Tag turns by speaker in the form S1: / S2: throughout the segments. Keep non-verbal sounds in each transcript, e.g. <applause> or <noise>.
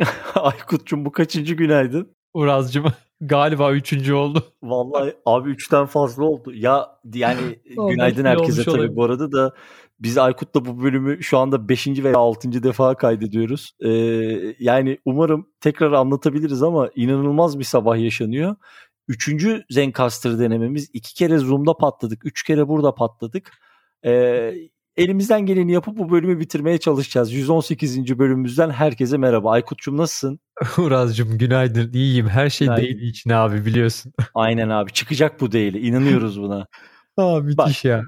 S1: <laughs> Aykut'cum bu kaçıncı günaydın?
S2: Uraz'cım <laughs> galiba üçüncü oldu.
S1: Vallahi abi üçten fazla oldu. Ya yani <laughs> günaydın herkese tabii olabilir. bu arada da biz Aykut'la bu bölümü şu anda 5. veya 6. defa kaydediyoruz. Ee, yani umarım tekrar anlatabiliriz ama inanılmaz bir sabah yaşanıyor. Üçüncü Zencaster denememiz. iki kere Zoom'da patladık. Üç kere burada patladık. Ee, elimizden geleni yapıp bu bölümü bitirmeye çalışacağız. 118. bölümümüzden herkese merhaba. Aykut'cum nasılsın? <laughs>
S2: Uraz'cım günaydın. İyiyim. Her şey günaydın. değil içine abi biliyorsun. <laughs>
S1: Aynen abi. Çıkacak bu değil. İnanıyoruz buna.
S2: Aa müthiş Bak, ya.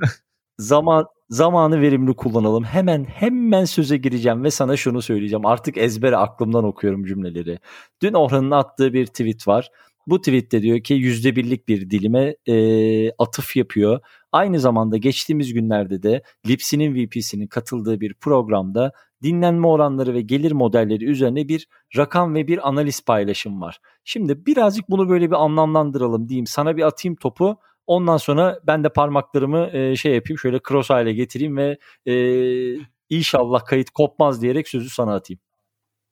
S1: Zaman zamanı verimli kullanalım. Hemen hemen söze gireceğim ve sana şunu söyleyeceğim. Artık ezbere aklımdan okuyorum cümleleri. Dün Orhan'ın attığı bir tweet var. Bu tweette diyor ki yüzde birlik bir dilime e, atıf yapıyor. Aynı zamanda geçtiğimiz günlerde de Lipsi'nin VP'sinin katıldığı bir programda dinlenme oranları ve gelir modelleri üzerine bir rakam ve bir analiz paylaşım var. Şimdi birazcık bunu böyle bir anlamlandıralım diyeyim. Sana bir atayım topu. Ondan sonra ben de parmaklarımı e, şey yapayım şöyle cross hale getireyim ve e, inşallah kayıt kopmaz diyerek sözü sana atayım.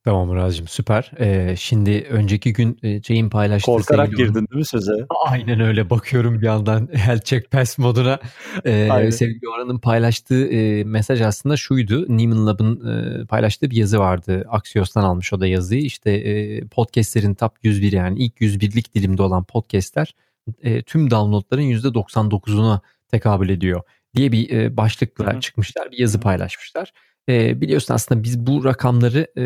S2: Tamam Murat'cığım süper. Ee, şimdi önceki gün e, Jay'in paylaştığı...
S1: Korkarak girdin değil mi söze?
S2: Aynen öyle bakıyorum bir yandan <laughs> health check pass moduna. Ee, sevgili Orhan'ın paylaştığı e, mesaj aslında şuydu. Neiman Lab'ın e, paylaştığı bir yazı vardı. Axios'tan almış o da yazıyı. İşte e, podcastlerin top 101 yani ilk 101'lik dilimde olan podcastler e, tüm downloadların %99'una tekabül ediyor diye bir e, başlıkla Hı-hı. çıkmışlar. Bir yazı paylaşmışlar. E, biliyorsun aslında biz bu rakamları e,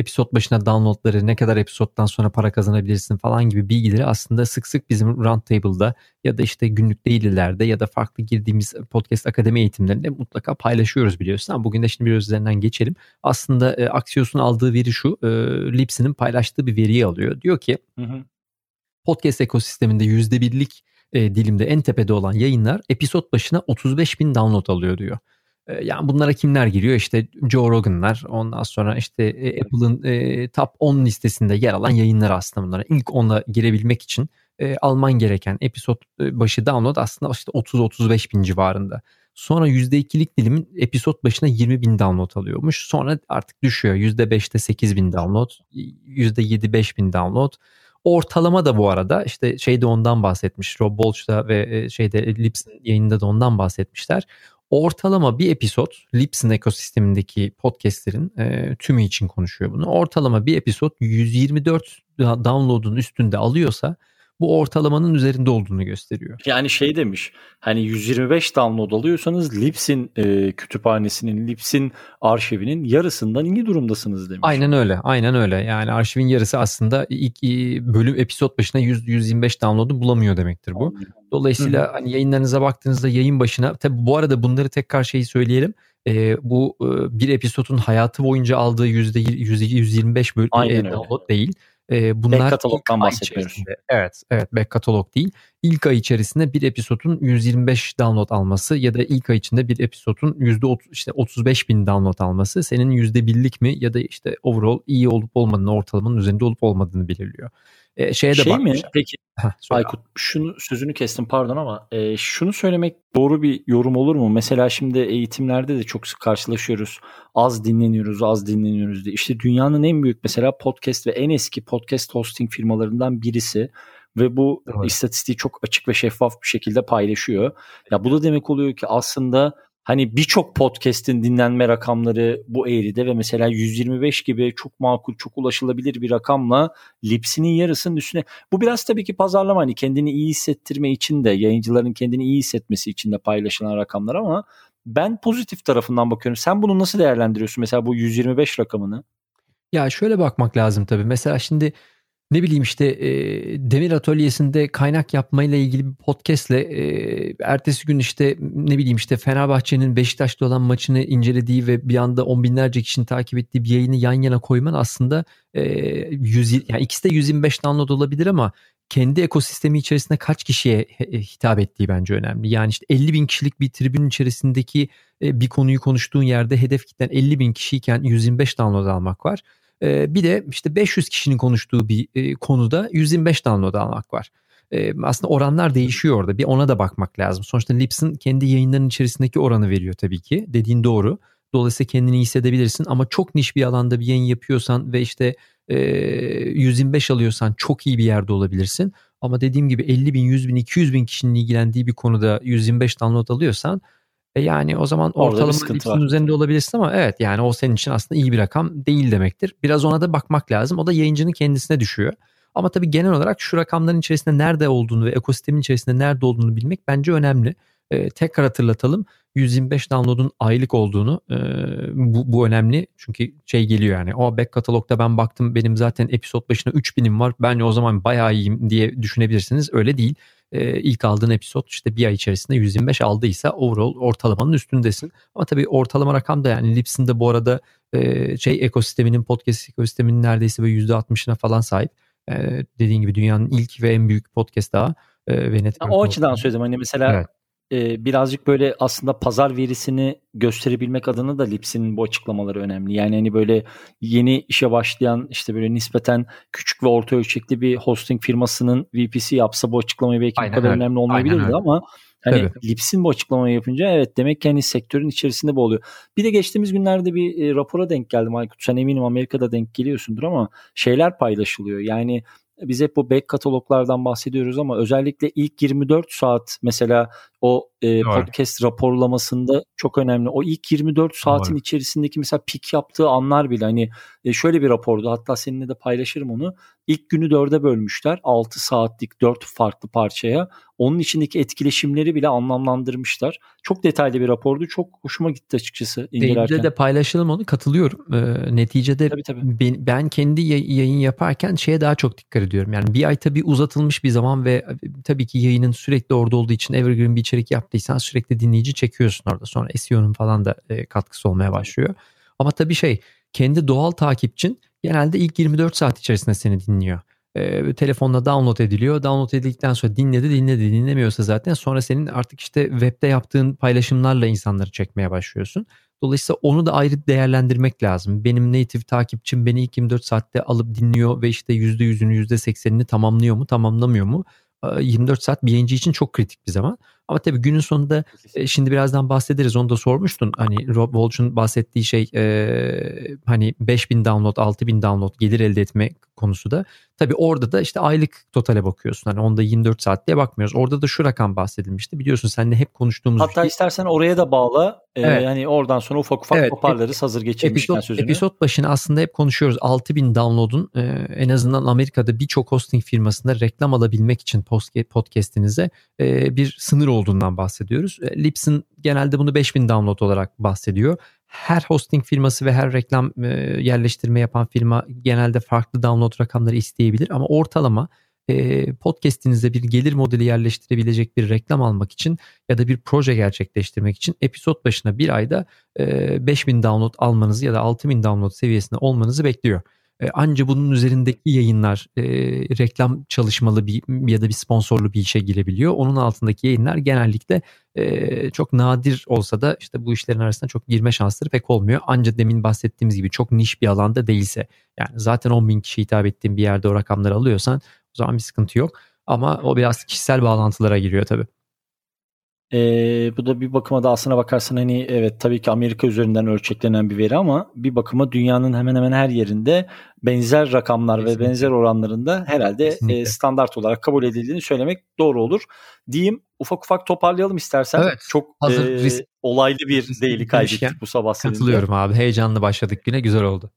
S2: episod başına downloadları ne kadar episoddan sonra para kazanabilirsin falan gibi bilgileri aslında sık sık bizim Roundtable'da ya da işte günlük değillilerde ya da farklı girdiğimiz podcast akademi eğitimlerinde mutlaka paylaşıyoruz biliyorsun. Ama bugün de şimdi biraz üzerinden geçelim. Aslında e, Axios'un aldığı veri şu. E, Lipsy'nin paylaştığı bir veriyi alıyor. Diyor ki hı hı. podcast ekosisteminde %1'lik e, dilimde en tepede olan yayınlar episod başına 35 bin download alıyor diyor. Yani bunlara kimler giriyor? İşte Joe Rogan'lar, ondan sonra işte Apple'ın e, top 10 listesinde yer alan yayınlar aslında bunlara. İlk 10'a girebilmek için e, alman gereken episod başı download aslında işte 30-35 bin civarında. Sonra %2'lik dilimin episod başına 20 bin download alıyormuş. Sonra artık düşüyor. %5'te 8 bin download, %7 5 bin download. Ortalama da bu arada işte şeyde ondan bahsetmiş. Rob Bolch'da ve şeyde Lips'in yayında da ondan bahsetmişler ortalama bir episod Lipsin ekosistemindeki podcastlerin e, tümü için konuşuyor bunu. Ortalama bir episod 124 download'un üstünde alıyorsa bu ortalamanın üzerinde olduğunu gösteriyor.
S1: Yani şey demiş hani 125 download alıyorsanız Lipsin e, kütüphanesinin Lipsin arşivinin yarısından iyi durumdasınız demiş.
S2: Aynen öyle aynen öyle yani arşivin yarısı aslında ilk bölüm episod başına 100, 125 download'u bulamıyor demektir bu. Dolayısıyla Hı-hı. hani yayınlarınıza baktığınızda yayın başına tabi bu arada bunları tekrar şeyi söyleyelim. E, bu e, bir episodun hayatı boyunca aldığı yüzde 125 bölüm e, download değil.
S1: E, bunlar back katalogdan bahsetmiyoruz.
S2: Evet, evet back katalog değil. İlk ay içerisinde bir episodun 125 download alması ya da ilk ay içinde bir episodun %30 işte 35 bin download alması senin %1'lik mi ya da işte overall iyi olup olmadığını ortalamanın üzerinde olup olmadığını belirliyor.
S1: E, şeye de şey mi? Peki Heh, Aykut şunu sözünü kestim pardon ama e, şunu söylemek doğru bir yorum olur mu? Mesela şimdi eğitimlerde de çok sık karşılaşıyoruz. Az dinleniyoruz, az dinleniyoruz diye. İşte dünyanın en büyük mesela podcast ve en eski podcast hosting firmalarından birisi ve bu evet. istatistiği çok açık ve şeffaf bir şekilde paylaşıyor. Ya bu da demek oluyor ki aslında hani birçok podcast'in dinlenme rakamları bu eğride ve mesela 125 gibi çok makul, çok ulaşılabilir bir rakamla Lips'inin yarısının üstüne. Bu biraz tabii ki pazarlama hani kendini iyi hissettirme için de yayıncıların kendini iyi hissetmesi için de paylaşılan rakamlar ama ben pozitif tarafından bakıyorum. Sen bunu nasıl değerlendiriyorsun mesela bu 125 rakamını?
S2: Ya şöyle bakmak lazım tabii. Mesela şimdi ne bileyim işte e, demir atölyesinde kaynak yapmayla ilgili bir podcastle e, ertesi gün işte ne bileyim işte Fenerbahçe'nin Beşiktaş'ta olan maçını incelediği ve bir anda on binlerce kişinin takip ettiği bir yayını yan yana koyman aslında e, 100, yani ikisi de 125 download olabilir ama kendi ekosistemi içerisinde kaç kişiye hitap ettiği bence önemli. Yani işte 50 bin kişilik bir tribün içerisindeki e, bir konuyu konuştuğun yerde hedef kitlen 50 bin kişiyken 125 download almak var. Ee, bir de işte 500 kişinin konuştuğu bir e, konuda 125 download almak var. Ee, aslında oranlar değişiyor orada. Bir ona da bakmak lazım. Sonuçta Lips'in kendi yayınlarının içerisindeki oranı veriyor tabii ki. Dediğin doğru. Dolayısıyla kendini hissedebilirsin ama çok niş bir alanda bir yayın yapıyorsan ve işte e, 125 alıyorsan çok iyi bir yerde olabilirsin. Ama dediğim gibi 50 bin, 100 bin, 200 bin kişinin ilgilendiği bir konuda 125 download alıyorsan e yani o zaman ortalama Lips'in üzerinde olabilirsin ama evet yani o senin için aslında iyi bir rakam değil demektir. Biraz ona da bakmak lazım. O da yayıncının kendisine düşüyor. Ama tabii genel olarak şu rakamların içerisinde nerede olduğunu ve ekosistemin içerisinde nerede olduğunu bilmek bence önemli. Ee, tekrar hatırlatalım 125 download'un aylık olduğunu e, bu, bu önemli çünkü şey geliyor yani o back katalogda ben baktım benim zaten episod başına 3000'im var ben o zaman bayağı iyiyim diye düşünebilirsiniz öyle değil e, ilk aldığın episod işte bir ay içerisinde 125 aldıysa overall ortalamanın üstündesin. Ama tabii ortalama rakam da yani Lips'in de bu arada e, şey ekosisteminin podcast ekosisteminin neredeyse böyle %60'ına falan sahip. E, dediğin gibi dünyanın ilk ve en büyük podcast daha. E, ve
S1: o açıdan söyledim hani mesela evet e, birazcık böyle aslında pazar verisini gösterebilmek adına da Lips'in bu açıklamaları önemli. Yani hani böyle yeni işe başlayan işte böyle nispeten küçük ve orta ölçekli bir hosting firmasının VPC yapsa bu açıklamayı belki Aynen bu kadar öyle. önemli olmayabilirdi Aynen ama hani. Lips'in bu açıklamayı yapınca evet demek ki hani sektörün içerisinde bu oluyor. Bir de geçtiğimiz günlerde bir e, rapora denk geldim Aykut. Sen eminim Amerika'da denk geliyorsundur ama şeyler paylaşılıyor. Yani biz hep bu back kataloglardan bahsediyoruz ama özellikle ilk 24 saat mesela o e, podcast raporlamasında çok önemli. O ilk 24 saatin Doğru. içerisindeki mesela pik yaptığı anlar bile hani e, şöyle bir rapordu hatta seninle de paylaşırım onu. İlk günü dörde bölmüşler. 6 saatlik 4 farklı parçaya. Onun içindeki etkileşimleri bile anlamlandırmışlar. Çok detaylı bir rapordu. Çok hoşuma gitti açıkçası
S2: incelerken. Değilde de paylaşalım onu katılıyorum. Ee, neticede tabii, tabii. Ben, ben kendi yayın yaparken şeye daha çok dikkat ediyorum. Yani bir ay tabii uzatılmış bir zaman ve tabii ki yayının sürekli orada olduğu için evergreen bir içerik yaptıysan sürekli dinleyici çekiyorsun orada. Sonra SEO'nun falan da e, katkısı olmaya başlıyor. Ama tabii şey kendi doğal takipçin genelde ilk 24 saat içerisinde seni dinliyor. E, telefonla download ediliyor. Download edildikten sonra dinledi dinledi dinlemiyorsa zaten sonra senin artık işte webde yaptığın paylaşımlarla insanları çekmeye başlıyorsun. Dolayısıyla onu da ayrı değerlendirmek lazım. Benim native takipçim beni ilk 24 saatte alıp dinliyor ve işte %100'ünü %80'ini tamamlıyor mu tamamlamıyor mu? 24 saat bir yayıncı için çok kritik bir zaman. Ama tabii günün sonunda e, şimdi birazdan bahsederiz onu da sormuştun. Hani Rob Walsh'un bahsettiği şey e, hani 5000 download 6000 download gelir elde etme konusu da. Tabii orada da işte aylık totale bakıyorsun. Hani onda 24 saat diye bakmıyoruz. Orada da şu rakam bahsedilmişti. Biliyorsun seninle hep konuştuğumuz
S1: Hatta şey. istersen oraya da bağla. Ee, evet. Yani oradan sonra ufak ufak evet. toparlarız hazır geçirmişken episod, sözünü.
S2: Episod başına aslında hep konuşuyoruz. 6000 download'un e, en azından Amerika'da birçok hosting firmasında reklam alabilmek için podcast'inize e, bir sınır olduğundan bahsediyoruz. E, Lips'in genelde bunu 5000 download olarak bahsediyor. Her hosting firması ve her reklam e, yerleştirme yapan firma genelde farklı download rakamları isteyebilir ama ortalama e, podcast'inize bir gelir modeli yerleştirebilecek bir reklam almak için ya da bir proje gerçekleştirmek için episod başına bir ayda 5000 download almanızı ya da 6000 download seviyesinde olmanızı bekliyor. E, anca bunun üzerindeki yayınlar e, reklam çalışmalı bir ya da bir sponsorlu bir işe girebiliyor. Onun altındaki yayınlar genellikle e, çok nadir olsa da işte bu işlerin arasında çok girme şansları pek olmuyor. Anca demin bahsettiğimiz gibi çok niş bir alanda değilse yani zaten 10 bin kişi hitap ettiğin bir yerde o rakamları alıyorsan o zaman bir sıkıntı yok. Ama o biraz kişisel bağlantılara giriyor tabii.
S1: Ee, bu da bir bakıma da aslına bakarsan hani evet tabii ki Amerika üzerinden ölçeklenen bir veri ama bir bakıma dünyanın hemen hemen her yerinde benzer rakamlar Kesinlikle. ve benzer oranlarında herhalde e, standart olarak kabul edildiğini söylemek doğru olur. Diyeyim ufak ufak toparlayalım istersen. Evet, Çok hazır e, risk, olaylı bir değili kaydettik bu sabah
S2: seninle. Katılıyorum abi heyecanlı başladık güne güzel oldu.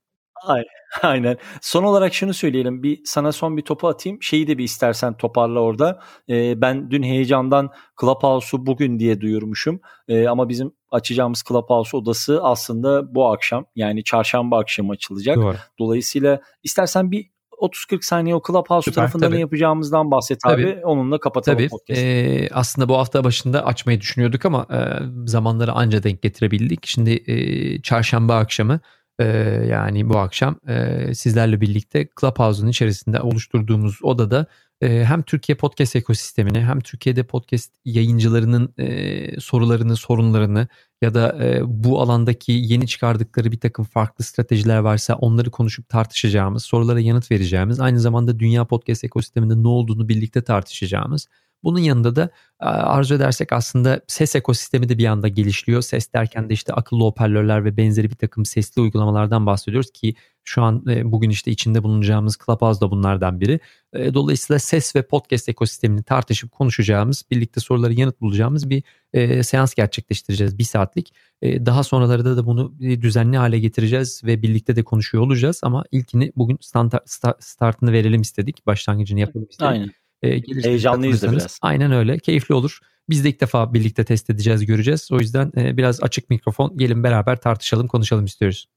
S2: <laughs>
S1: Aynen. Son olarak şunu söyleyelim. Bir sana son bir topu atayım. Şeyi de bir istersen toparla orada. Ee, ben dün heyecandan Clubhouse'u bugün diye duyurmuşum. Ee, ama bizim açacağımız Clubhouse odası aslında bu akşam yani çarşamba akşamı açılacak. Doğru. Dolayısıyla istersen bir 30-40 saniye o Clubhouse Süper, tarafında tabii. ne yapacağımız bahset tabii. abi. Onunla kapatalım tabii. podcast'ı.
S2: Ee, aslında bu hafta başında açmayı düşünüyorduk ama e, zamanları anca denk getirebildik. Şimdi e, çarşamba akşamı e, yani bu akşam e, sizlerle birlikte Clubhouse'un içerisinde oluşturduğumuz odada e, hem Türkiye podcast ekosistemini hem Türkiye'de podcast yayıncılarının e, sorularını, sorunlarını ya da e, bu alandaki yeni çıkardıkları bir takım farklı stratejiler varsa onları konuşup tartışacağımız, sorulara yanıt vereceğimiz, aynı zamanda dünya podcast ekosisteminde ne olduğunu birlikte tartışacağımız Bunun yanında da arzu edersek aslında ses ekosistemi de bir anda gelişiyor. Ses derken de işte akıllı hoparlörler ve benzeri bir takım sesli uygulamalardan bahsediyoruz ki şu an e, bugün işte içinde bulunacağımız Clubhouse da bunlardan biri. E, dolayısıyla ses ve podcast ekosistemini tartışıp konuşacağımız, birlikte soruları yanıt bulacağımız bir e, seans gerçekleştireceğiz bir saatlik. Daha sonraları da bunu düzenli hale getireceğiz ve birlikte de konuşuyor olacağız ama ilkini bugün start, startını verelim istedik, başlangıcını yapalım istedik.
S1: Aynen. E, Heyecanlıyız da biraz.
S2: Aynen öyle, keyifli olur. Biz de ilk defa birlikte test edeceğiz, göreceğiz. O yüzden e, biraz açık mikrofon, gelin beraber tartışalım, konuşalım istiyoruz.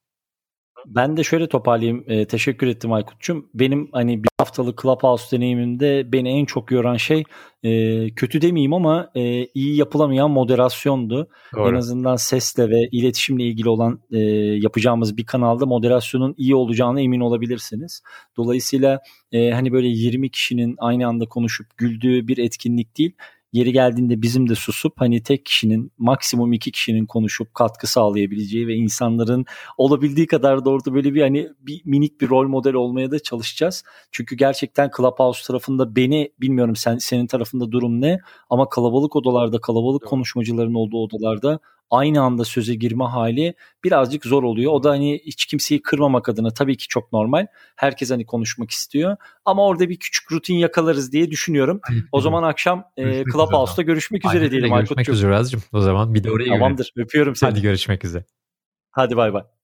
S1: Ben de şöyle toparlayayım. E, teşekkür ettim Aykut'cum. Benim hani bir haftalık Clubhouse deneyimimde beni en çok yoran şey e, kötü demeyeyim ama e, iyi yapılamayan moderasyondu. Doğru. En azından sesle ve iletişimle ilgili olan e, yapacağımız bir kanalda moderasyonun iyi olacağına emin olabilirsiniz. Dolayısıyla e, hani böyle 20 kişinin aynı anda konuşup güldüğü bir etkinlik değil yeri geldiğinde bizim de susup hani tek kişinin maksimum iki kişinin konuşup katkı sağlayabileceği ve insanların olabildiği kadar da orada böyle bir hani bir minik bir rol model olmaya da çalışacağız. Çünkü gerçekten Clubhouse tarafında beni bilmiyorum sen senin tarafında durum ne ama kalabalık odalarda kalabalık konuşmacıların olduğu odalarda aynı anda söze girme hali birazcık zor oluyor. O da hani hiç kimseyi kırmamak adına tabii ki çok normal. Herkes hani konuşmak istiyor. Ama orada bir küçük rutin yakalarız diye düşünüyorum. O zaman akşam e, Clubhouse'da görüşmek üzere Aynen, diyelim
S2: Görüşmek üzere Azcığım. O zaman bir de oraya
S1: Tamamdır. Öpüyorum seni.
S2: Hadi görüşmek üzere.
S1: Hadi bay bay.